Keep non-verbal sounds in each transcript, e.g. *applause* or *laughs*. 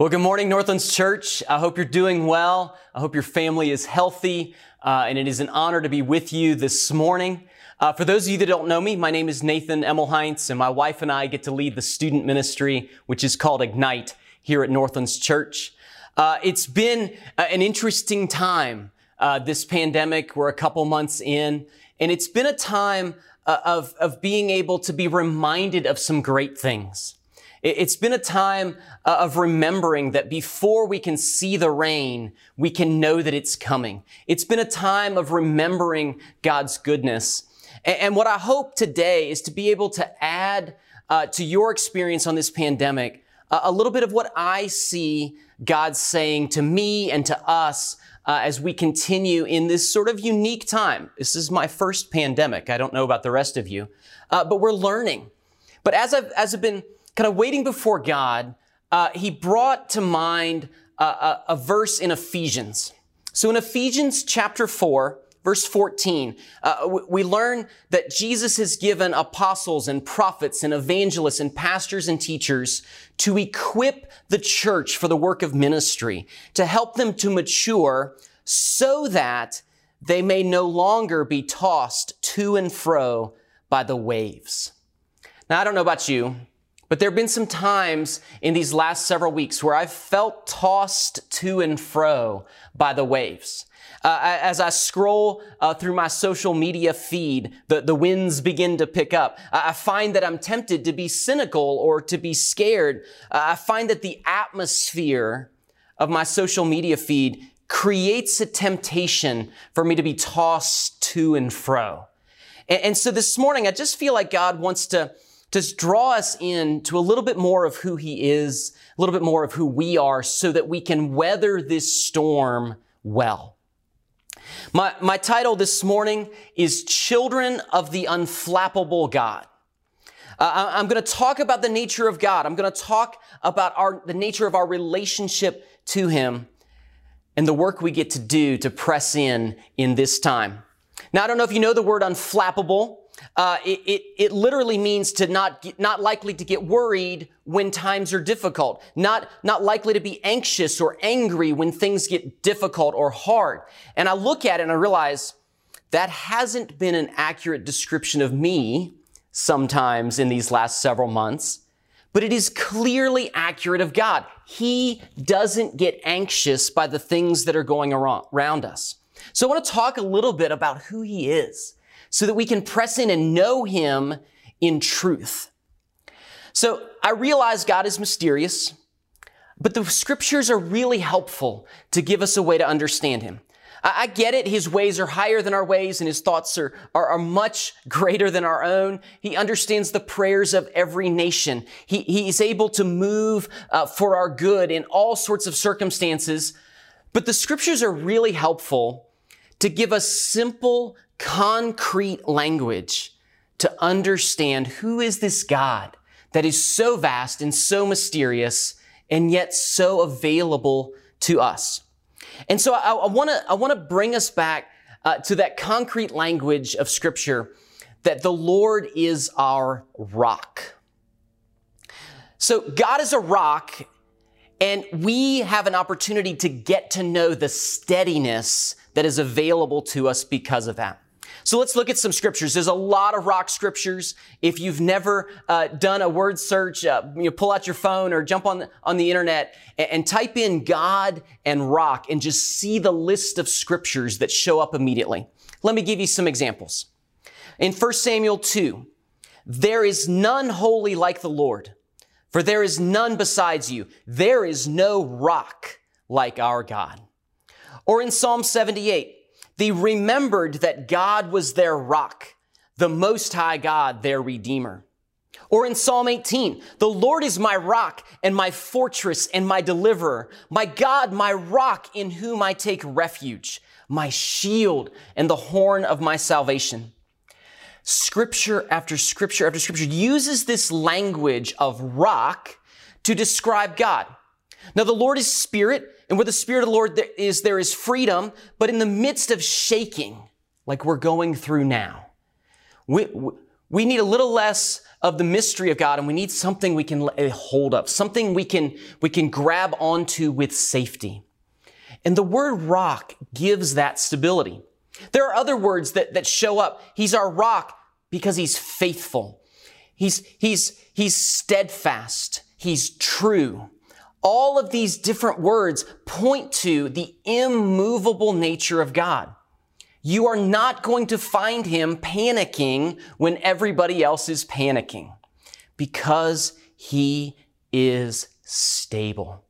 Well, good morning, Northlands Church. I hope you're doing well. I hope your family is healthy, uh, and it is an honor to be with you this morning. Uh, for those of you that don't know me, my name is Nathan Emmelhainz, and my wife and I get to lead the student ministry, which is called Ignite here at Northlands Church. Uh, it's been uh, an interesting time, uh, this pandemic. We're a couple months in, and it's been a time uh, of, of being able to be reminded of some great things. It's been a time uh, of remembering that before we can see the rain, we can know that it's coming. It's been a time of remembering God's goodness. And what I hope today is to be able to add uh, to your experience on this pandemic a little bit of what I see God saying to me and to us uh, as we continue in this sort of unique time. This is my first pandemic. I don't know about the rest of you, uh, but we're learning. But as I've, as I've been kind of waiting before God, uh, he brought to mind a, a, a, verse in Ephesians. So in Ephesians chapter 4, verse 14, uh, we learn that Jesus has given apostles and prophets and evangelists and pastors and teachers to equip the church for the work of ministry, to help them to mature so that they may no longer be tossed to and fro by the waves. Now, I don't know about you, but there have been some times in these last several weeks where I've felt tossed to and fro by the waves. Uh, as I scroll uh, through my social media feed, the, the winds begin to pick up. I find that I'm tempted to be cynical or to be scared. Uh, I find that the atmosphere of my social media feed creates a temptation for me to be tossed to and fro. And, and so this morning, I just feel like God wants to to draw us in to a little bit more of who he is, a little bit more of who we are so that we can weather this storm well. My, my title this morning is Children of the Unflappable God. Uh, I'm going to talk about the nature of God. I'm going to talk about our, the nature of our relationship to Him and the work we get to do to press in in this time. Now, I don't know if you know the word unflappable. Uh, it, it, it, literally means to not, get, not likely to get worried when times are difficult, not, not likely to be anxious or angry when things get difficult or hard. And I look at it and I realize that hasn't been an accurate description of me sometimes in these last several months, but it is clearly accurate of God. He doesn't get anxious by the things that are going around us. So I want to talk a little bit about who he is so that we can press in and know Him in truth. So I realize God is mysterious, but the scriptures are really helpful to give us a way to understand Him. I get it. His ways are higher than our ways and his thoughts are, are, are, much greater than our own. He understands the prayers of every nation. He, he's able to move uh, for our good in all sorts of circumstances. But the scriptures are really helpful to give us simple, concrete language to understand who is this God that is so vast and so mysterious and yet so available to us. And so I, want to I want to bring us back uh, to that concrete language of Scripture that the Lord is our rock. So God is a rock, and we have an opportunity to get to know the steadiness that is available to us because of that. So let's look at some scriptures. There's a lot of rock scriptures. If you've never uh, done a word search, uh, you pull out your phone or jump on the, on the internet and, and type in God and rock and just see the list of scriptures that show up immediately. Let me give you some examples. In 1 Samuel 2, there is none holy like the Lord, for there is none besides you. There is no rock like our God. Or in Psalm 78, they remembered that God was their rock, the Most High God, their Redeemer. Or in Psalm 18, the Lord is my rock and my fortress and my deliverer, my God, my rock in whom I take refuge, my shield and the horn of my salvation. Scripture after scripture after scripture uses this language of rock to describe God. Now, the Lord is spirit, and where the spirit of the Lord is, there is freedom, but in the midst of shaking, like we're going through now, we, We need a little less of the mystery of God and we need something we can hold of, something we can, we can grab onto with safety. And the word rock gives that stability. There are other words that, that show up. He's our rock because he's faithful. He's, he's, he's steadfast. He's true. All of these different words point to the immovable nature of God. You are not going to find him panicking when everybody else is panicking because he is stable.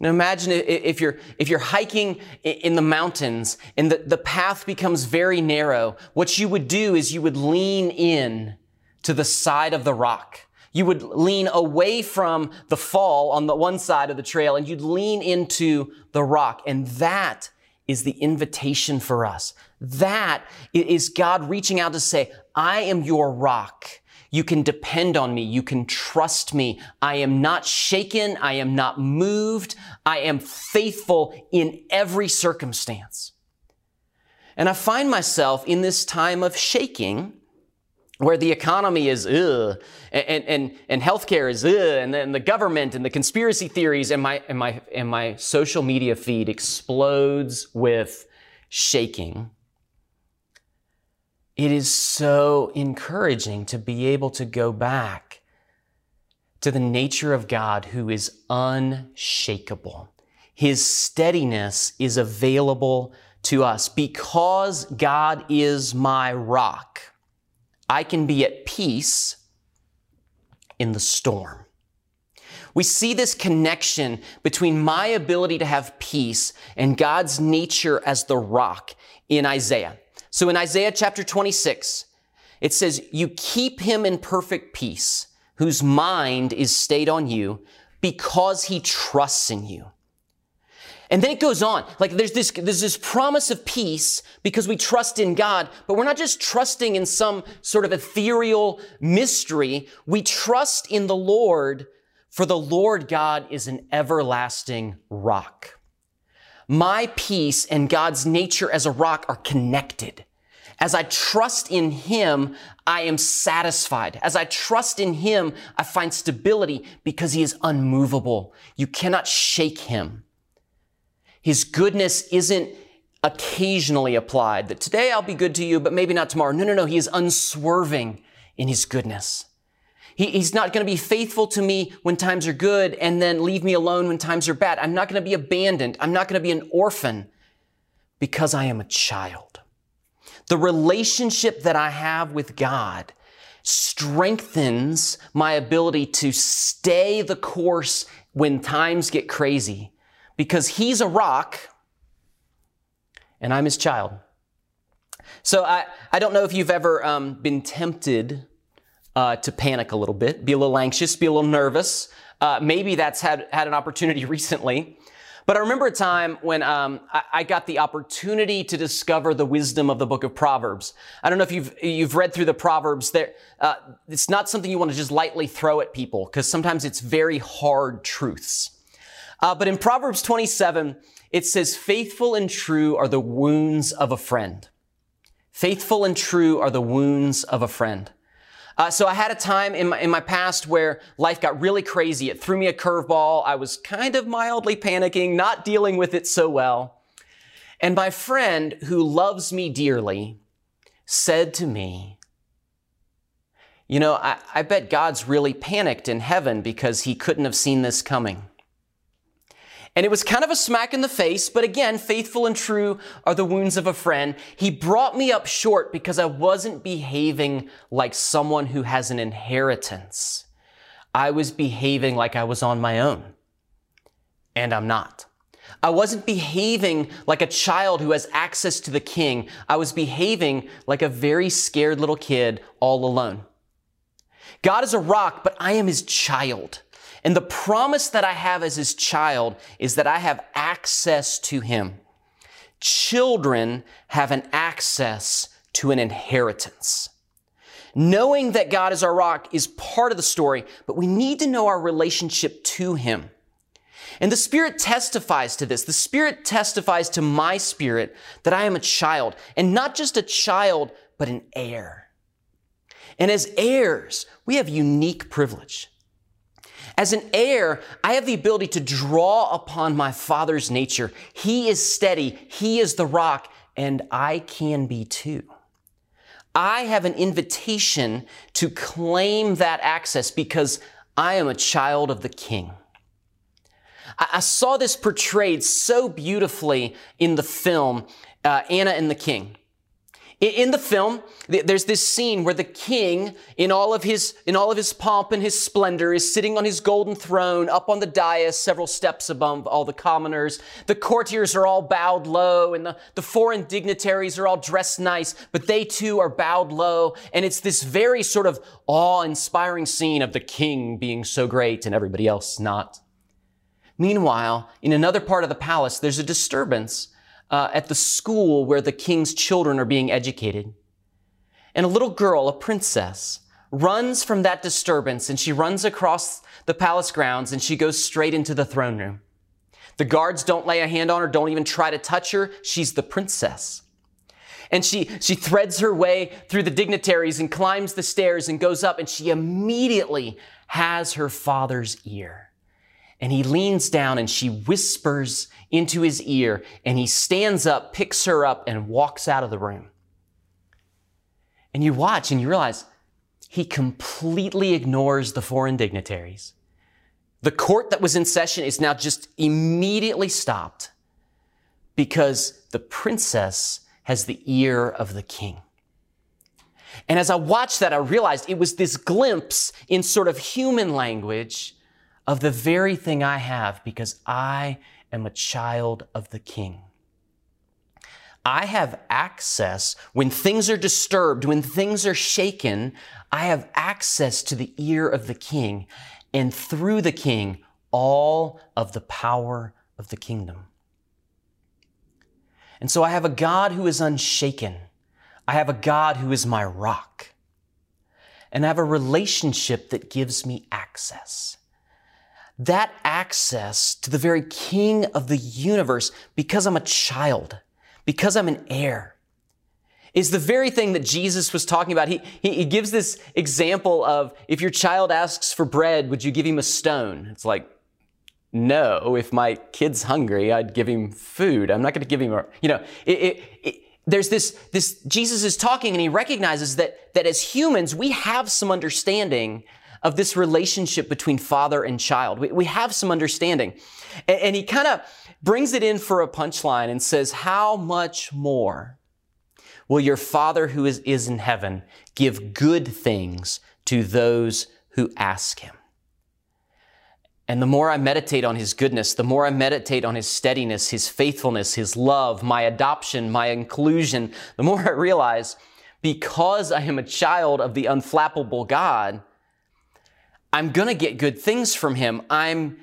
Now imagine if you're, if you're hiking in the mountains and the, the path becomes very narrow, what you would do is you would lean in to the side of the rock. You would lean away from the fall on the one side of the trail and you'd lean into the rock. And that is the invitation for us. That is God reaching out to say, I am your rock. You can depend on me. You can trust me. I am not shaken. I am not moved. I am faithful in every circumstance. And I find myself in this time of shaking where the economy is ugh, and, and, and healthcare is ugh, and then the government and the conspiracy theories and my, and my, and my social media feed explodes with shaking. It is so encouraging to be able to go back to the nature of God who is unshakable. His steadiness is available to us because God is my rock. I can be at peace in the storm. We see this connection between my ability to have peace and God's nature as the rock in Isaiah. So in Isaiah chapter 26, it says, You keep him in perfect peace, whose mind is stayed on you because he trusts in you. And then it goes on. Like there's this, there's this promise of peace because we trust in God, but we're not just trusting in some sort of ethereal mystery. We trust in the Lord for the Lord God is an everlasting rock. My peace and God's nature as a rock are connected. As I trust in Him, I am satisfied. As I trust in Him, I find stability because He is unmovable. You cannot shake Him. His goodness isn't occasionally applied, that today I'll be good to you, but maybe not tomorrow. No, no, no. He is unswerving in his goodness. He, he's not going to be faithful to me when times are good and then leave me alone when times are bad. I'm not going to be abandoned. I'm not going to be an orphan because I am a child. The relationship that I have with God strengthens my ability to stay the course when times get crazy because he's a rock and I'm his child. So I, I don't know if you've ever um, been tempted uh, to panic a little bit, be a little anxious, be a little nervous. Uh, maybe that's had, had an opportunity *laughs* recently. But I remember a time when um, I, got the opportunity to discover the wisdom of the book of Proverbs. I don't know if you've you've read through the Proverbs. There, uh, it's not something you want to just lightly throw at people because sometimes it's very hard truths. Uh, but in Proverbs 27, it says, faithful and true are the wounds of a friend. Faithful and true are the wounds of a friend. Uh, so I had a time in my, in my past where life got really crazy. It threw me a curveball. I was kind of mildly panicking, not dealing with it so well. And my friend who loves me dearly said to me, you know, I, I bet God's really panicked in heaven because he couldn't have seen this coming. And it was kind of a smack in the face, but again, faithful and true are the wounds of a friend. He brought me up short because I wasn't behaving like someone who has an inheritance. I was behaving like I was on my own. And I'm not. I wasn't behaving like a child who has access to the king. I was behaving like a very scared little kid all alone. God is a rock, but I am his child. And the promise that I have as his child is that I have access to him. Children have an access to an inheritance. Knowing that God is our rock is part of the story, but we need to know our relationship to him. And the Spirit testifies to this. The Spirit testifies to my spirit that I am a child, and not just a child, but an heir. And as heirs, we have unique privilege. As an heir, I have the ability to draw upon my Father's nature. He is steady, He is the rock, and I can be too. I have an invitation to claim that access because I am a child of the King. I saw this portrayed so beautifully in the film uh, Anna and the King. In the film, there's this scene where the king, in all of his, in all of his pomp and his splendor, is sitting on his golden throne up on the dais, several steps above all the commoners. The courtiers are all bowed low and the, the foreign dignitaries are all dressed nice, but they too are bowed low. And it's this very sort of awe-inspiring scene of the king being so great and everybody else not. Meanwhile, in another part of the palace, there's a disturbance uh, at the school where the king's children are being educated. And a little girl, a princess, runs from that disturbance and she runs across the palace grounds and she goes straight into the throne room. The guards don't lay a hand on her, don't even try to touch her. She's the princess. And she, she threads her way through the dignitaries and climbs the stairs and goes up and she immediately has her father's ear. And he leans down and she whispers into his ear and he stands up, picks her up, and walks out of the room. And you watch and you realize he completely ignores the foreign dignitaries. The court that was in session is now just immediately stopped because the princess has the ear of the king. And as I watched that, I realized it was this glimpse in sort of human language of the very thing I have because I am a child of the King. I have access when things are disturbed, when things are shaken, I have access to the ear of the King, and through the King, all of the power of the kingdom. And so I have a God who is unshaken. I have a God who is my rock. And I have a relationship that gives me access that access to the very king of the universe because I'm a child, because I'm an heir, is the very thing that Jesus was talking about. He, he, he, gives this example of if your child asks for bread, would you give him a stone? It's like, no, if my kid's hungry, I'd give him food. I'm not going to give him a, you know, it, it, there's this, this, Jesus is talking and he recognizes that, that as humans, we have some understanding of this relationship between father and child. We, we have some understanding. And, and he kind of brings it in for a punchline and says, How much more will your Father who is, is in heaven give good things to those who ask him? And the more I meditate on his goodness, the more I meditate on his steadiness, his faithfulness, his love, my adoption, my inclusion, the more *laughs* I realize because I am a child of the unflappable God, I'm going to get good things from him. I'm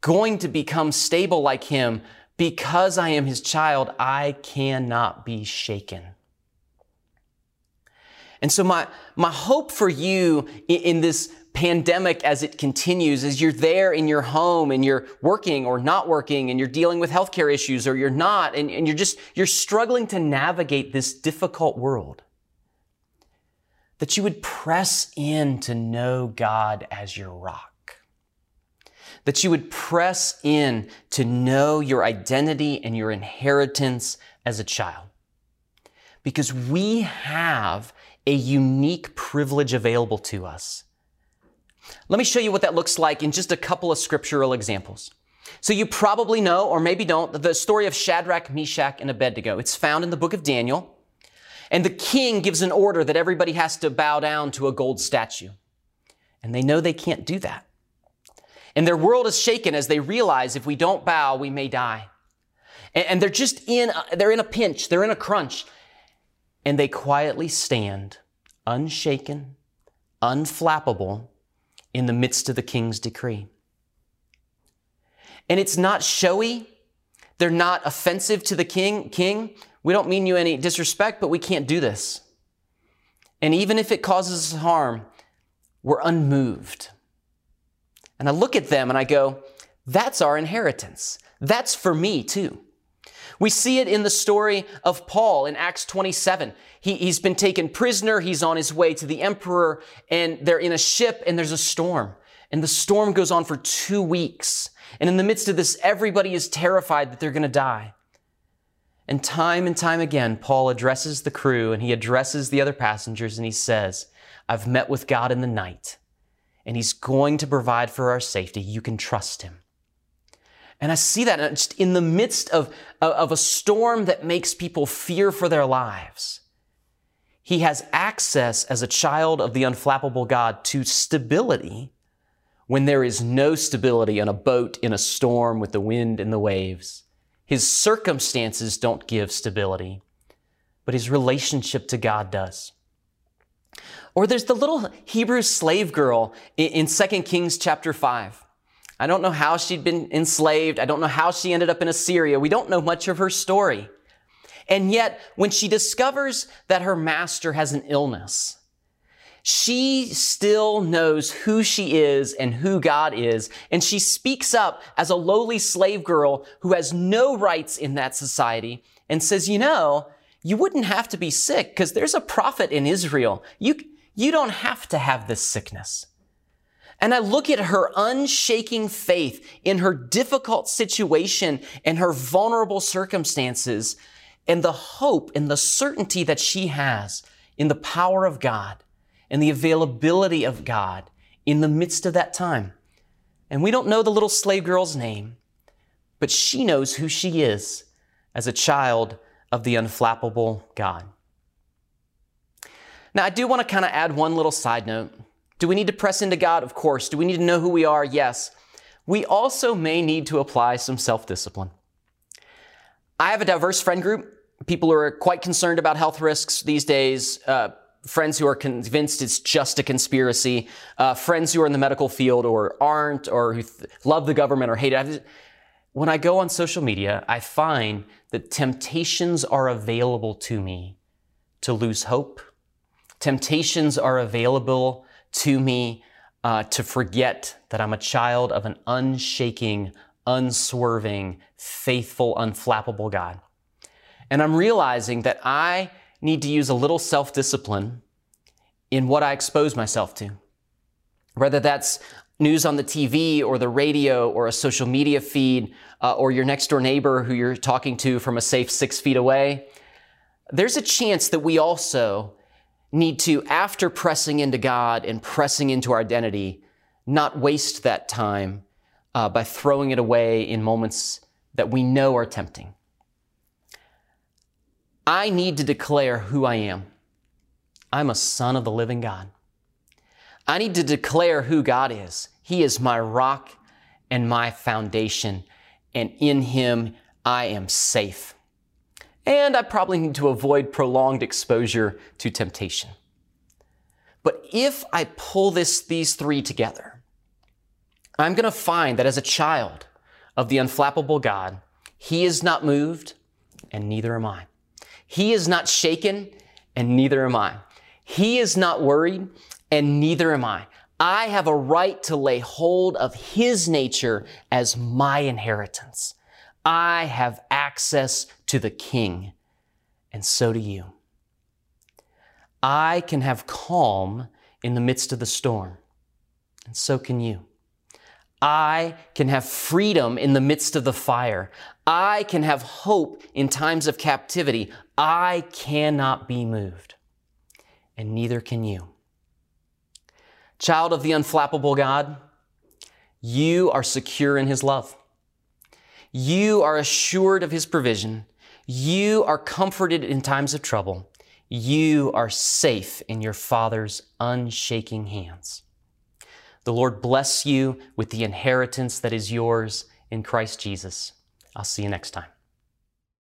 going to become stable like him. Because I am his child, I cannot be shaken. And so my, my hope for you in, in this pandemic as it continues is you're there in your home and you're working or not working and you're dealing with healthcare issues or you're not and, and you're just, you're struggling to navigate this difficult world that you would press in to know God as your rock. That you would press in to know your identity and your inheritance as a child. Because we have a unique privilege available to us. Let me show you what that looks like in just a couple of scriptural examples. So you probably know, or maybe don't, the story of Shadrach, Meshach, and Abednego. It's found in the book of Daniel. And the king gives an order that everybody has to bow down to a gold statue. And they know they can't do that. And their world is shaken as they realize if we don't bow, we may die. And they're just in, they're in a pinch, they're in a crunch. And they quietly stand, unshaken, unflappable, in the midst of the king's decree. And it's not showy. They're not offensive to the king, king. We don't mean you any disrespect, but we can't do this. And even if it causes us harm, we're unmoved. And I look at them and I go, that's our inheritance. That's for me too. We see it in the story of Paul in Acts 27. He, he's been taken prisoner. He's on his way to the emperor and they're in a ship and there's a storm. And the storm goes on for two weeks. And in the midst of this, everybody is terrified that they're going to die. And time and time again, Paul addresses the crew and he addresses the other passengers and he says, I've met with God in the night and he's going to provide for our safety. You can trust him. And I see that just in the midst of, of a storm that makes people fear for their lives. He has access as a child of the unflappable God to stability when there is no stability on a boat in a storm with the wind and the waves. His circumstances don't give stability, but his relationship to God does. Or there's the little Hebrew slave girl in 2 Kings chapter 5. I don't know how she'd been enslaved. I don't know how she ended up in Assyria. We don't know much of her story. And yet, when she discovers that her master has an illness, she still knows who she is and who God is. And she speaks up as a lowly slave girl who has no rights in that society and says, you know, you wouldn't have to be sick because there's a prophet in Israel. You, you don't have to have this sickness. And I look at her unshaking faith in her difficult situation and her vulnerable circumstances and the hope and the certainty that she has in the power of God and the availability of God in the midst of that time. And we don't know the little slave girl's name, but she knows who she is as a child of the unflappable God. Now, I do want to kind of add one little side note. Do we need to press into God? Of course. Do we need to know who we are? Yes. We also may need to apply some self discipline. I have a diverse friend group, people who are quite concerned about health risks these days, uh, friends who are convinced it's just a conspiracy, uh, friends who are in the medical field or aren't, or who th- love the government or hate it. When I go on social media, I find that temptations are available to me to lose hope, Temptations are available to me uh, to forget that I'm a child of an unshaking, unswerving, faithful, unflappable God. And I'm realizing that I need to use a little self discipline in what I expose myself to. Whether that's news on the TV or the radio or a social media feed uh, or your next door neighbor who you're talking to from a safe six feet away, there's a chance that we also need to, after pressing into God and pressing into our identity, not waste that time uh, by throwing it away in moments that we know are tempting. I need to declare who I am. I'm a son of the living God. I need to declare who God is. He is my rock and my foundation, and in Him I am safe and I probably need to avoid prolonged exposure to temptation. But if I pull this, these three together, I'm going to find that as a child of the unflappable God, He is not moved, and neither am I. He is not shaken, and neither am I. He is not worried, and neither am I. I have a right to lay hold of His nature as my inheritance. I have access to the King, and so do you. I can have calm in the midst of the storm, and so can you. I can have freedom in the midst of the fire. I can have hope in times of captivity. I cannot be moved, and neither can you. Child of the unflappable God, you are secure in His love. You are assured of His provision. You are comforted in times of trouble. You are safe in your Father's unshaking hands. The Lord bless you with the inheritance that is yours in Christ Jesus. I'll see you next time.